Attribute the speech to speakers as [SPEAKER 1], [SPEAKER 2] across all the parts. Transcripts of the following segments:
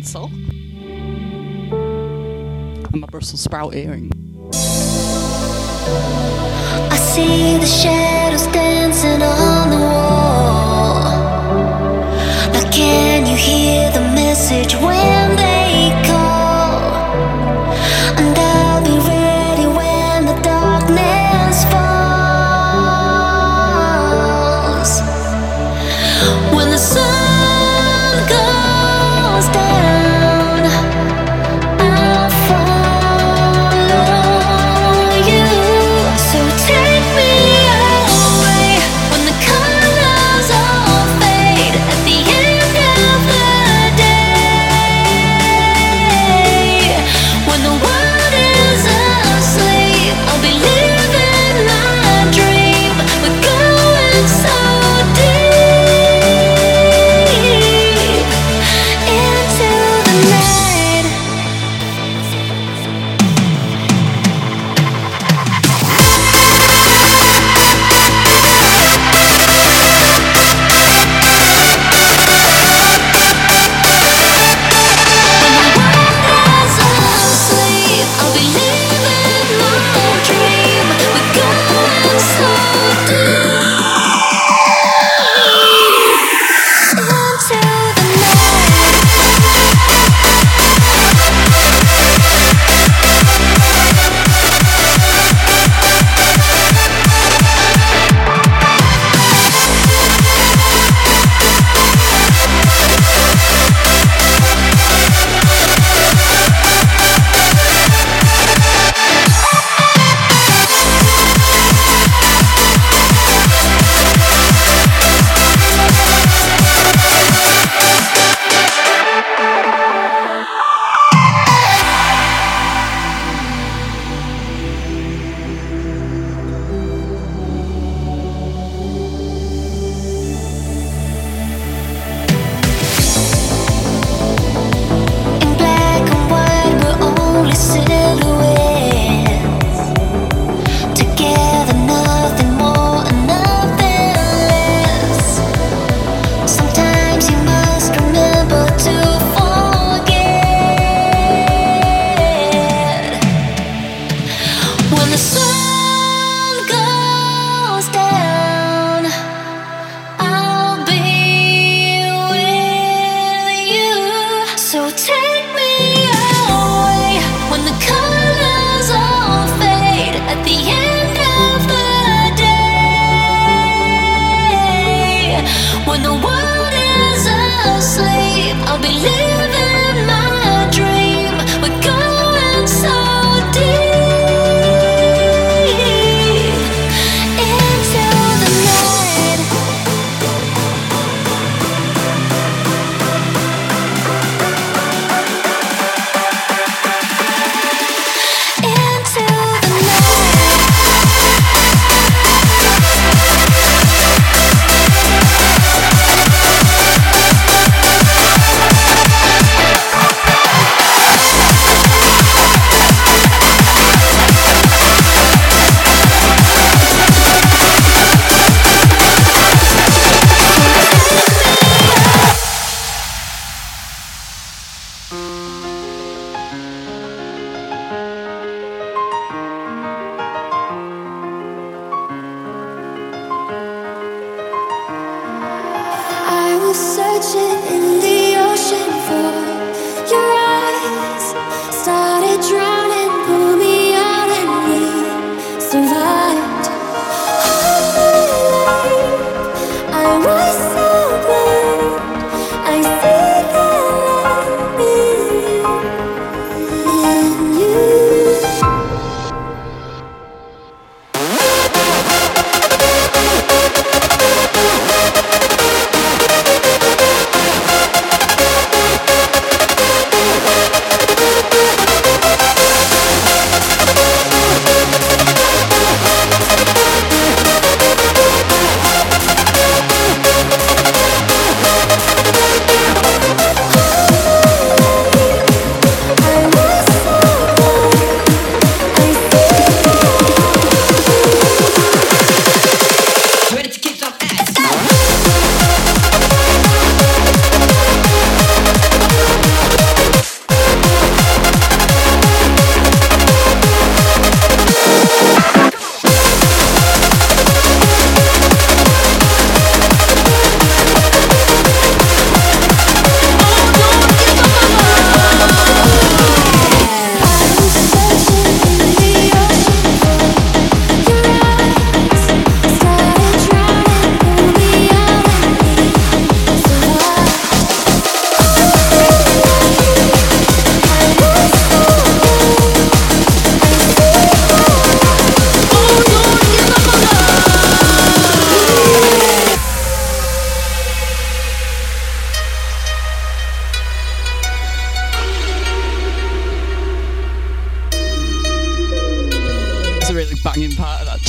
[SPEAKER 1] tinsel? And my Brussels sprout earring.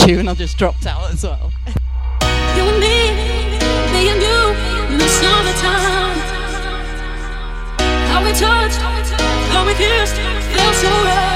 [SPEAKER 2] tune, I
[SPEAKER 1] just dropped out as well.
[SPEAKER 3] You and me, me and you, in the summertime. How we touched, how we kissed, felt so right.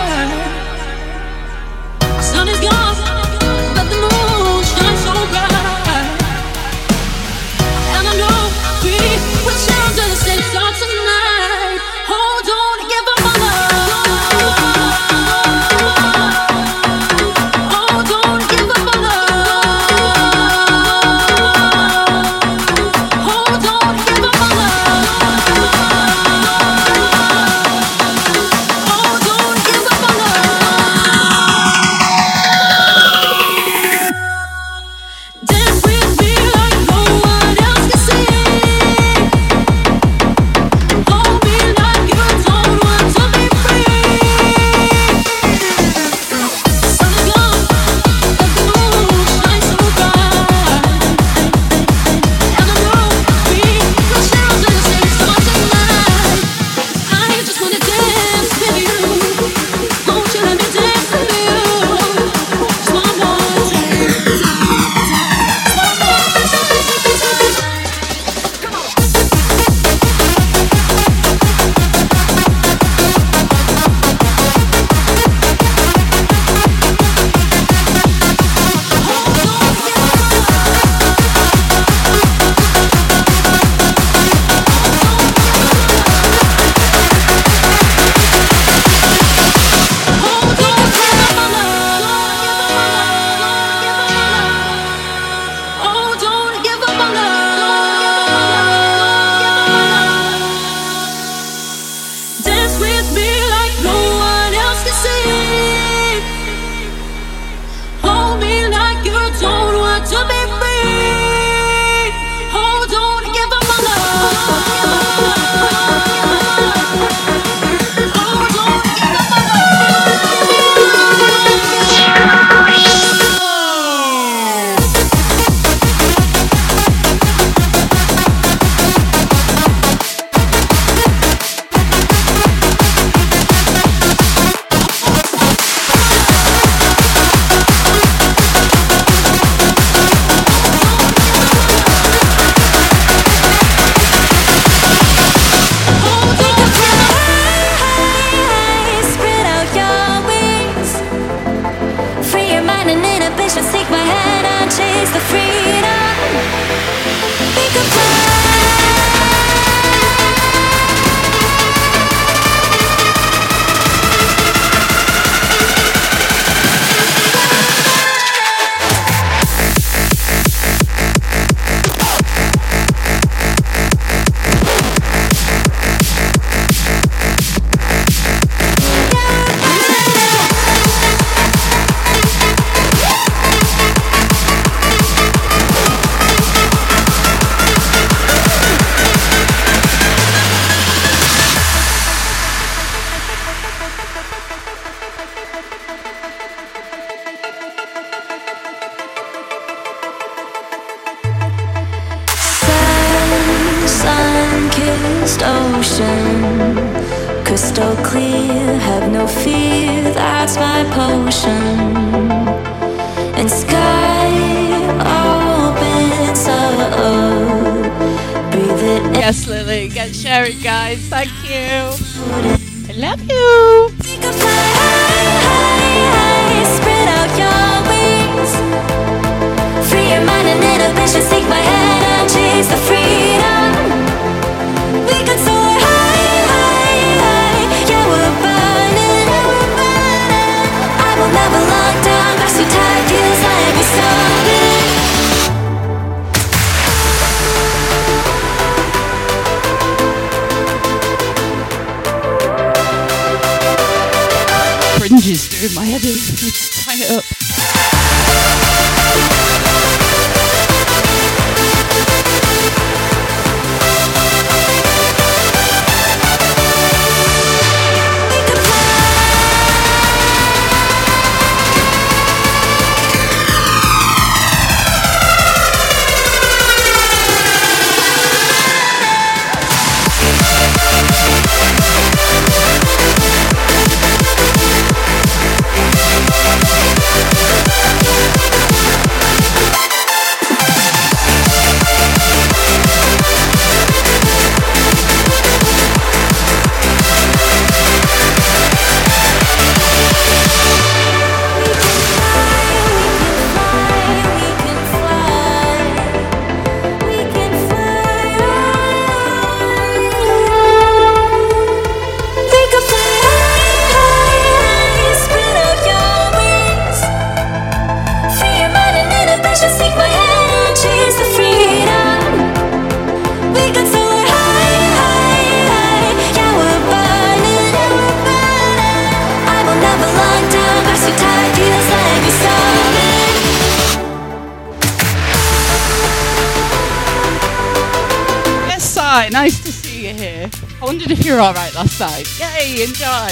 [SPEAKER 4] Night. Yay, enjoy.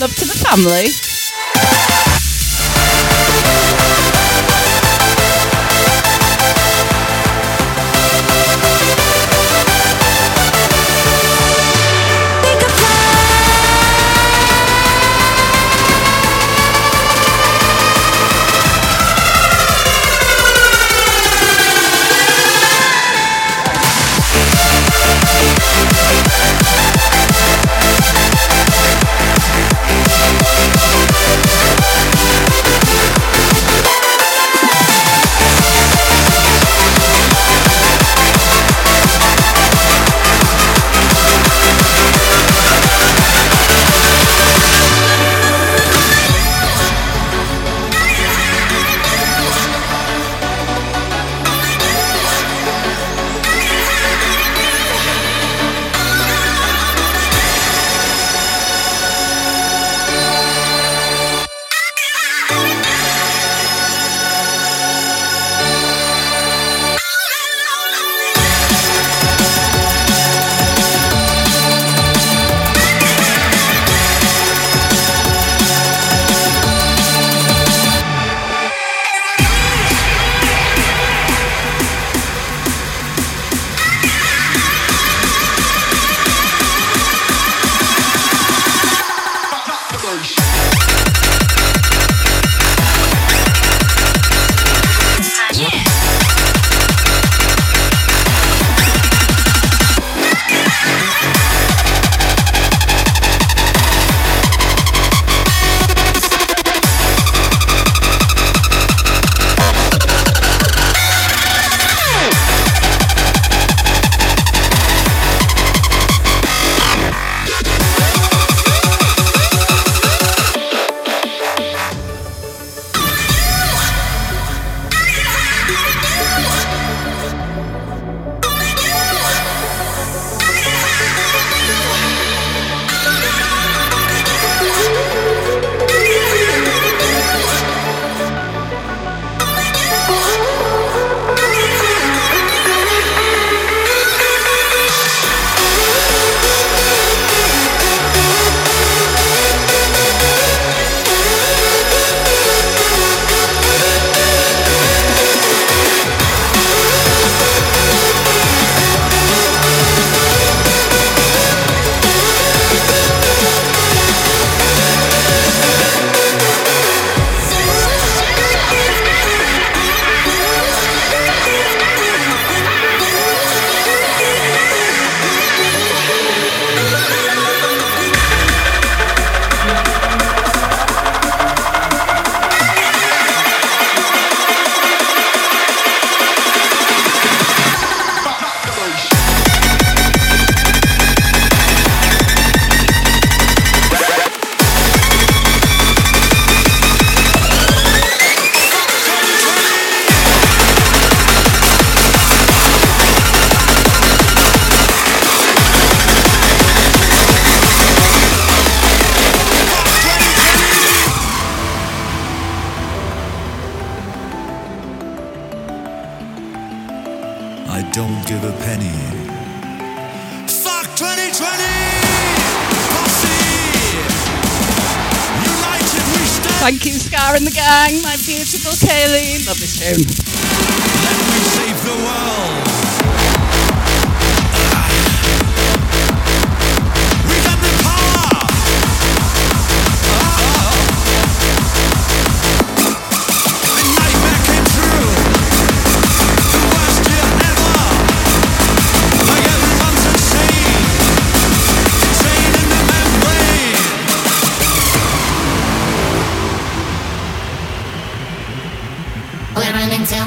[SPEAKER 4] Love to the family.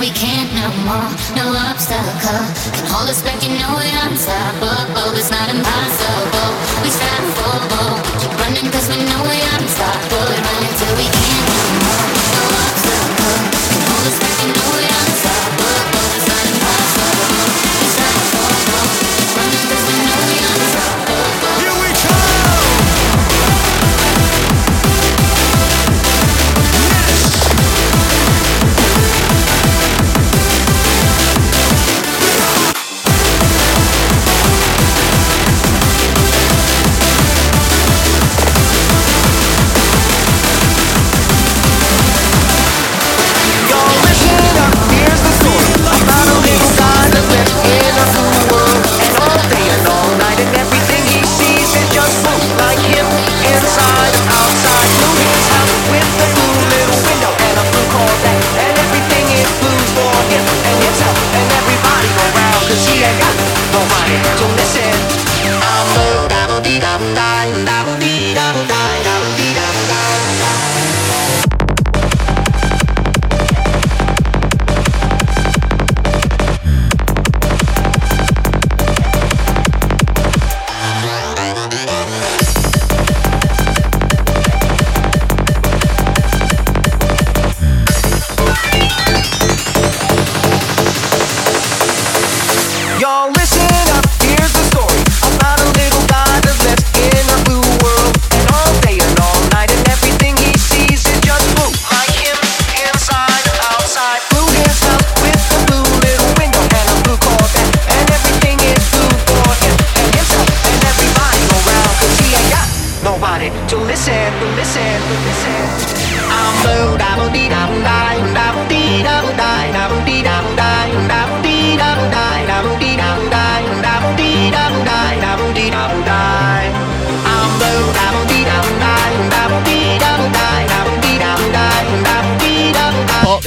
[SPEAKER 5] We
[SPEAKER 6] can't no more. No obstacle can hold us back. You know we're unstoppable. Oh, it's not impossible. We strive for more. Keep running 'cause we know we're unstoppable. We're running till we can't no more. No obstacle can hold us back. You know we're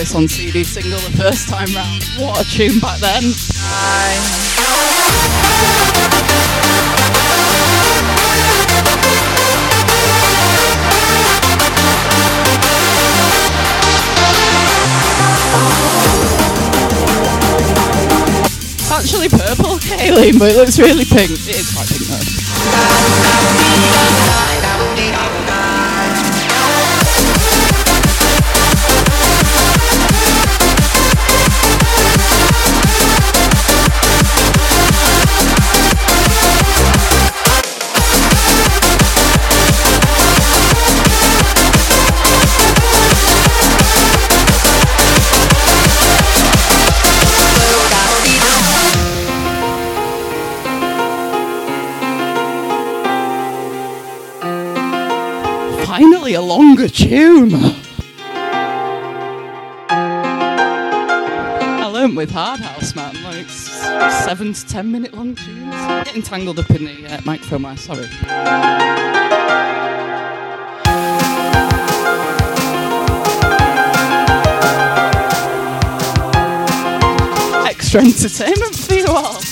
[SPEAKER 7] this on CD single the first time round. What a tune back then. Actually purple, Kayleen, but it looks really pink. It is quite pink though. Tune. I learnt with Hard House, man, like seven to ten minute long tunes. Getting tangled up in the uh, microphone wire, sorry. Extra entertainment for you all.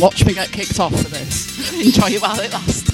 [SPEAKER 7] Watch me get kicked off for this. Enjoy it while it lasts.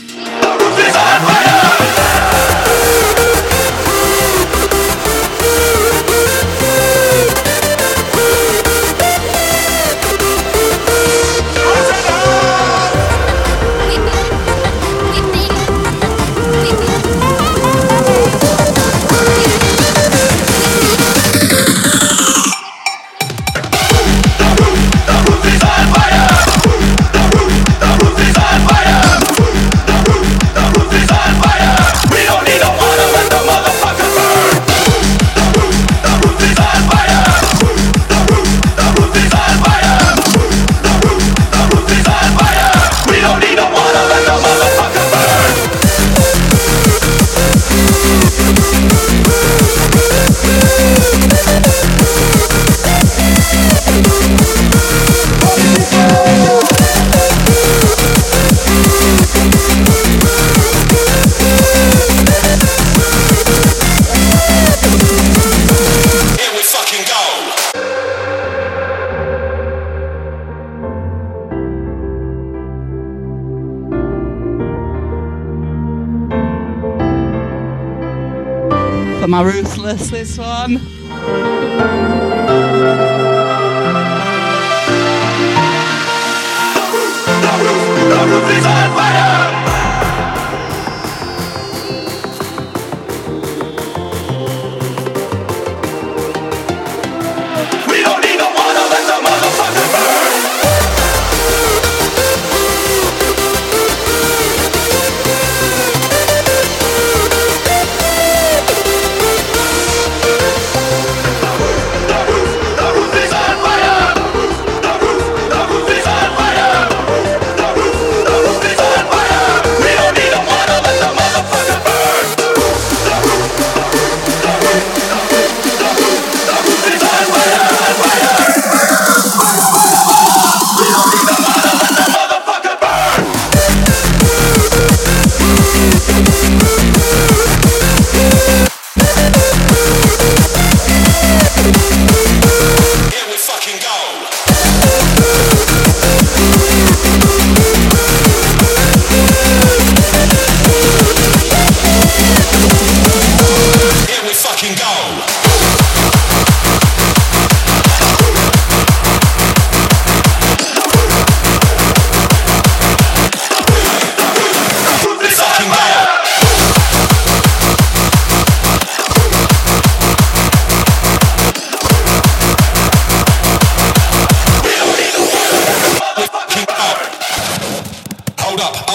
[SPEAKER 7] For my ruthless, this one.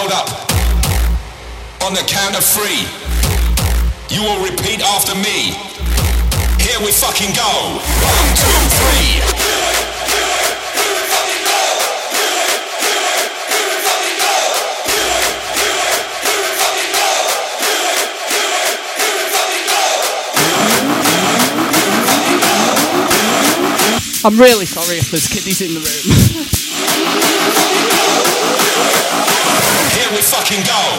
[SPEAKER 8] Hold up. On the count of three, you will repeat after me. Here we fucking go. One, two, three.
[SPEAKER 7] I'm really sorry if there's kiddies in the room.
[SPEAKER 8] fucking go.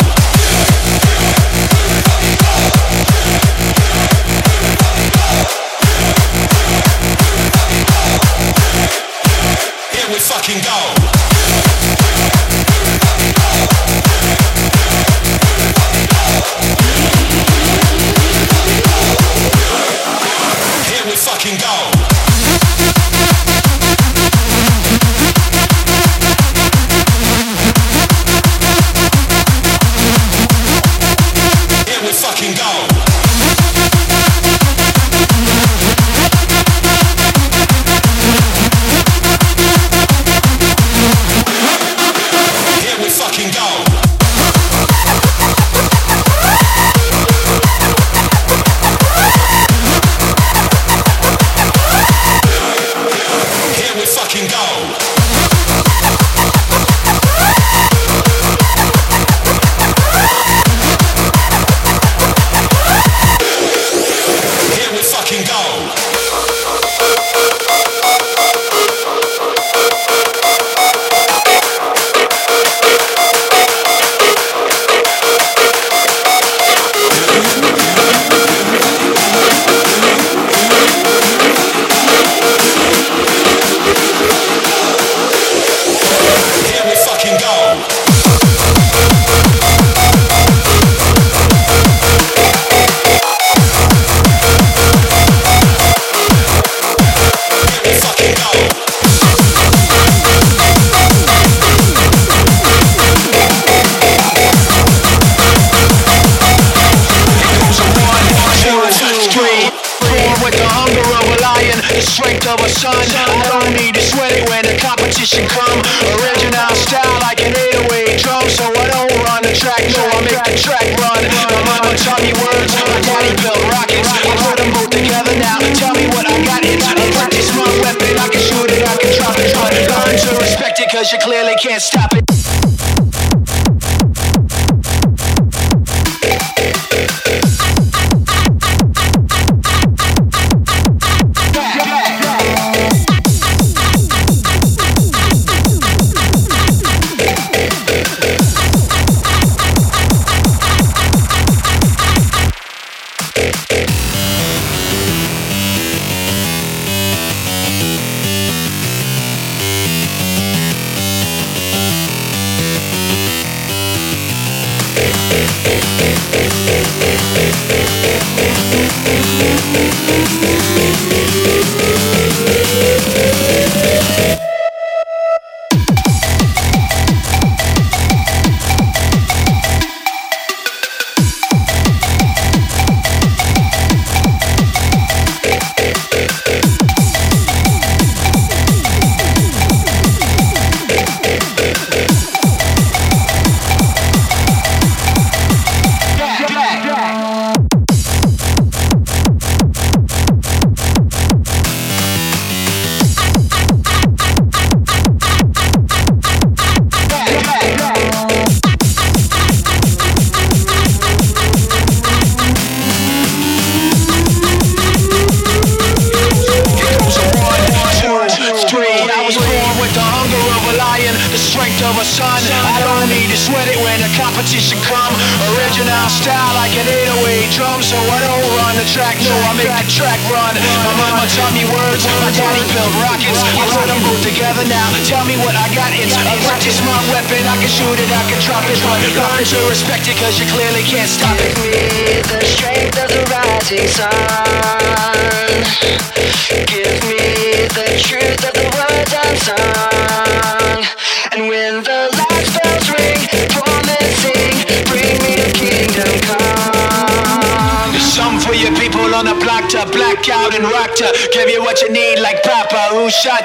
[SPEAKER 9] cause you clearly can't stop.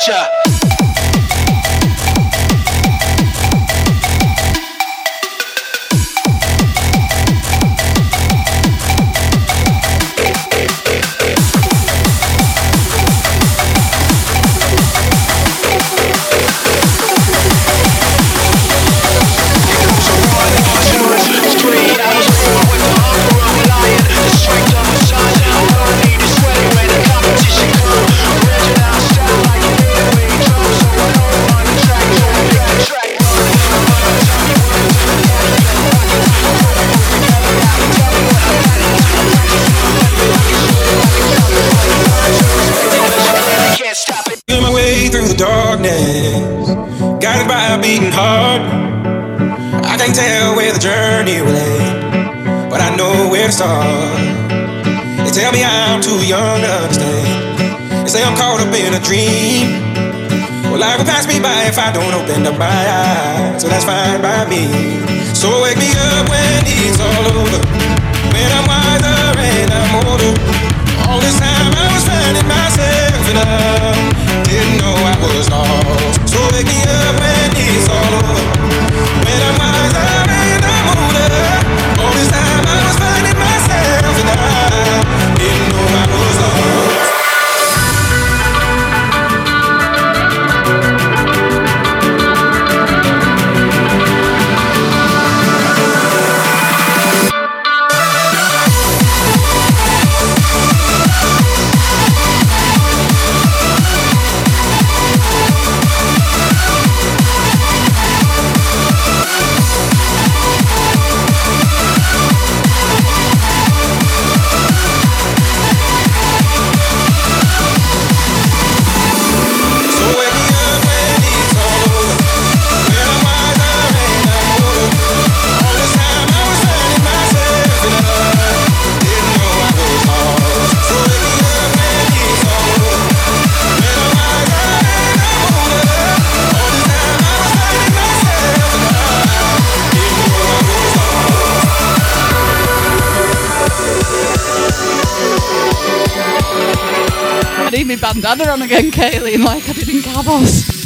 [SPEAKER 10] Yeah. opened up my eyes. So that's fine. Bandana on again, Kaylee, like I did in Cabos.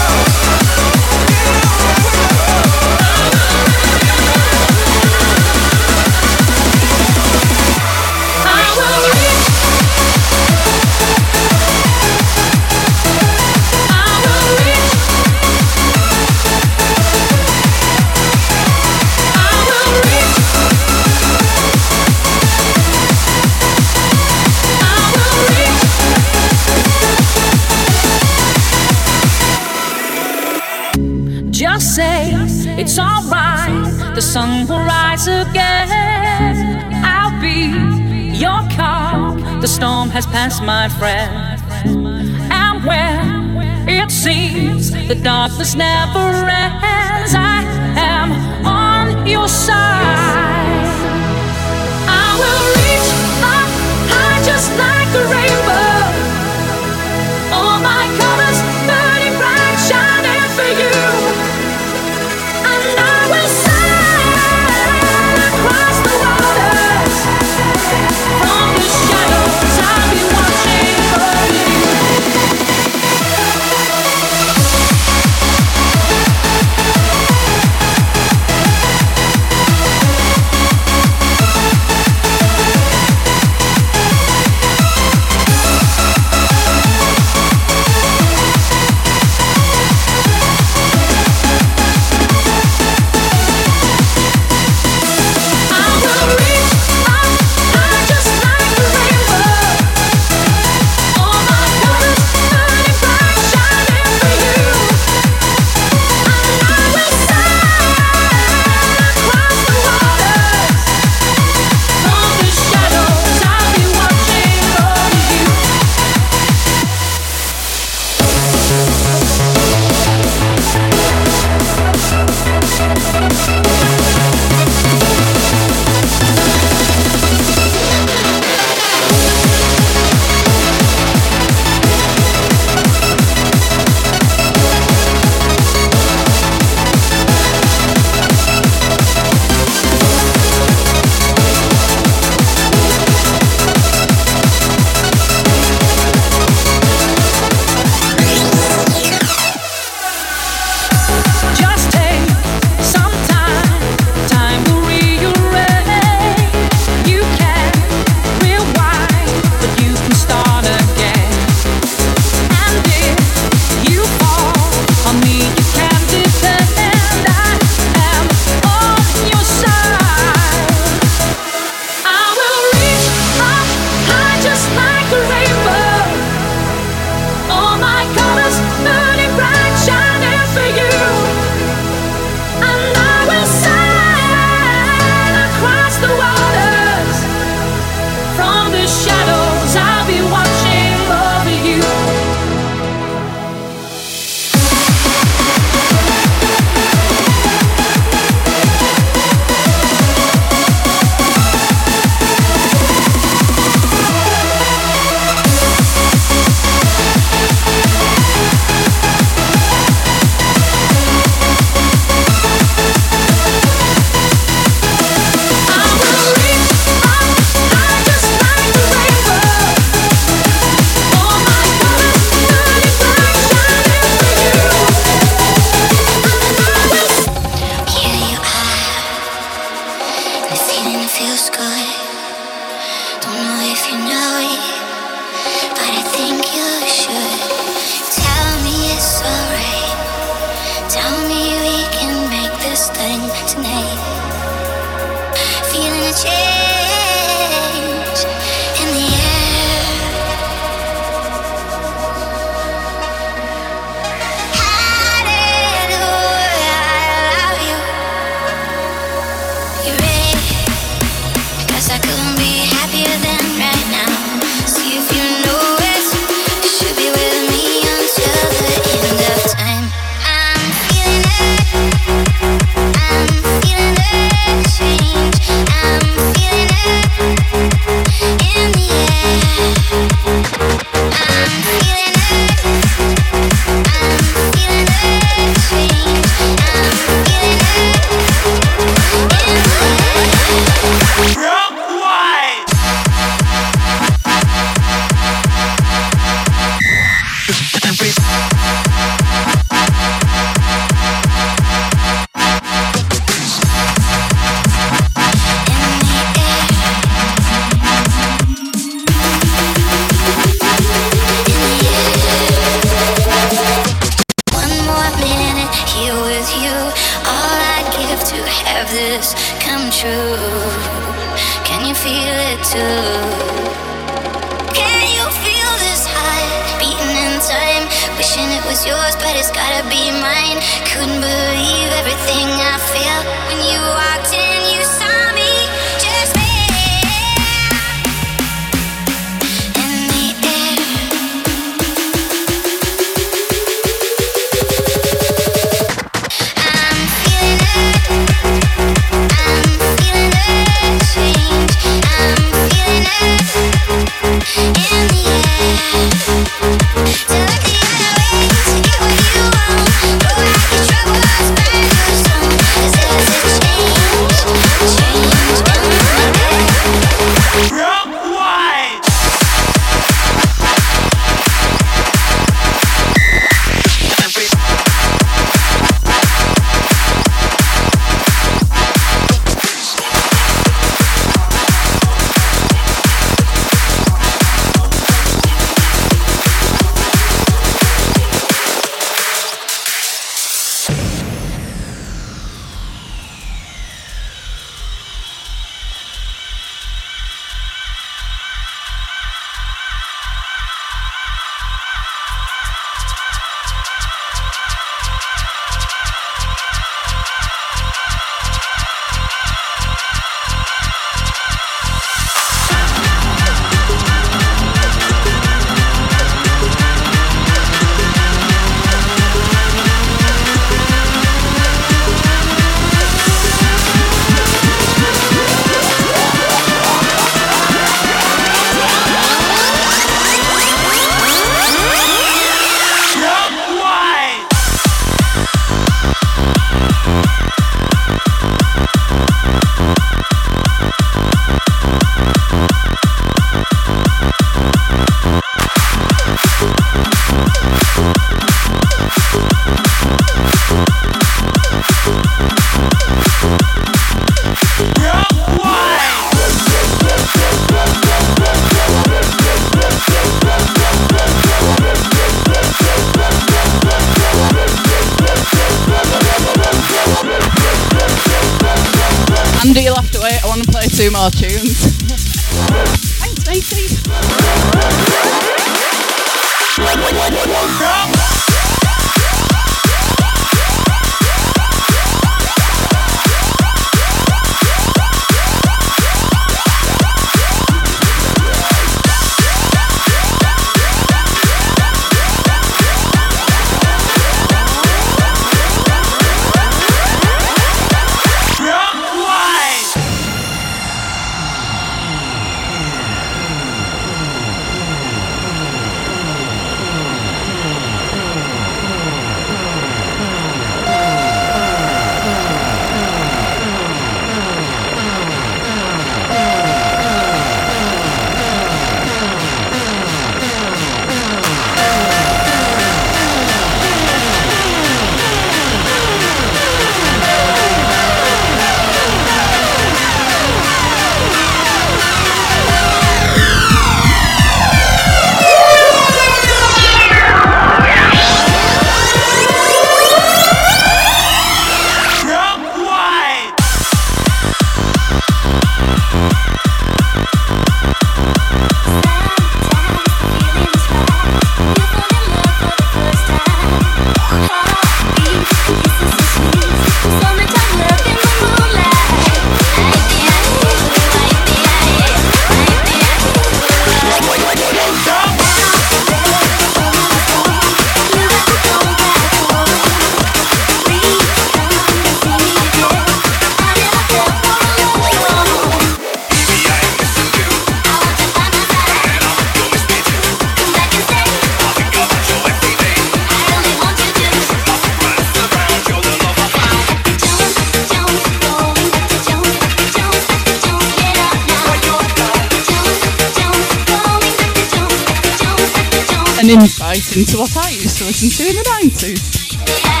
[SPEAKER 1] insight into what I used to listen to in the 90s.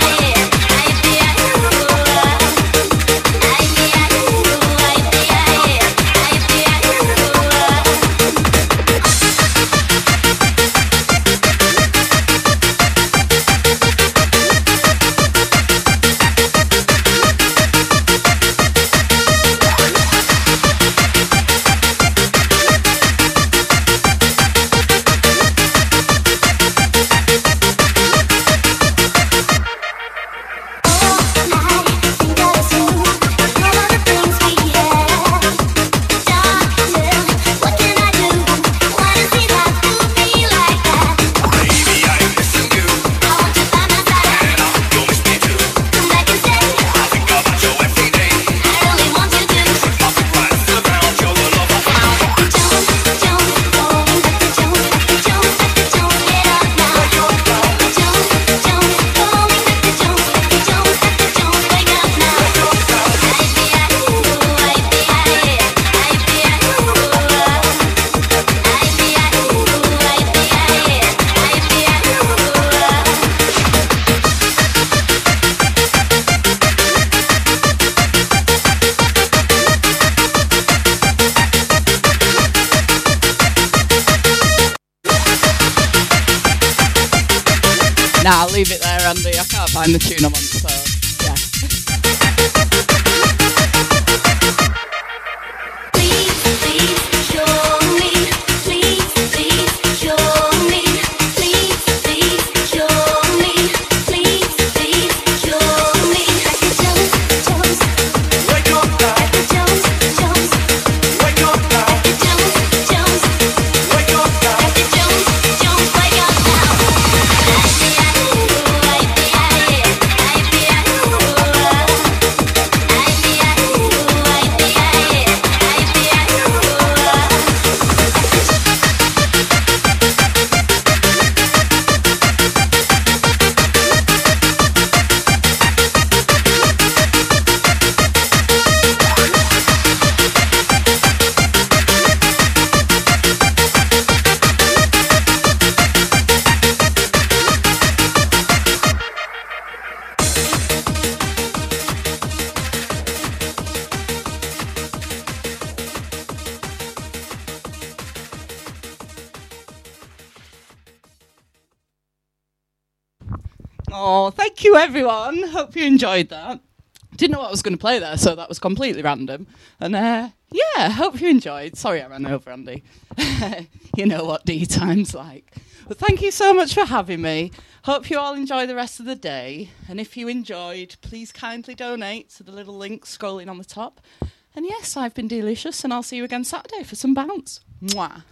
[SPEAKER 7] Enjoyed that. Didn't know what I was going to play there, so that was completely random. And uh, yeah, hope you enjoyed. Sorry I ran over, Andy. you know what D time's like. But thank you so much for having me. Hope you all enjoy the rest of the day. And if you enjoyed, please kindly donate to the little link scrolling on the top. And yes, I've been delicious, and I'll see you again Saturday for some bounce. Mwah.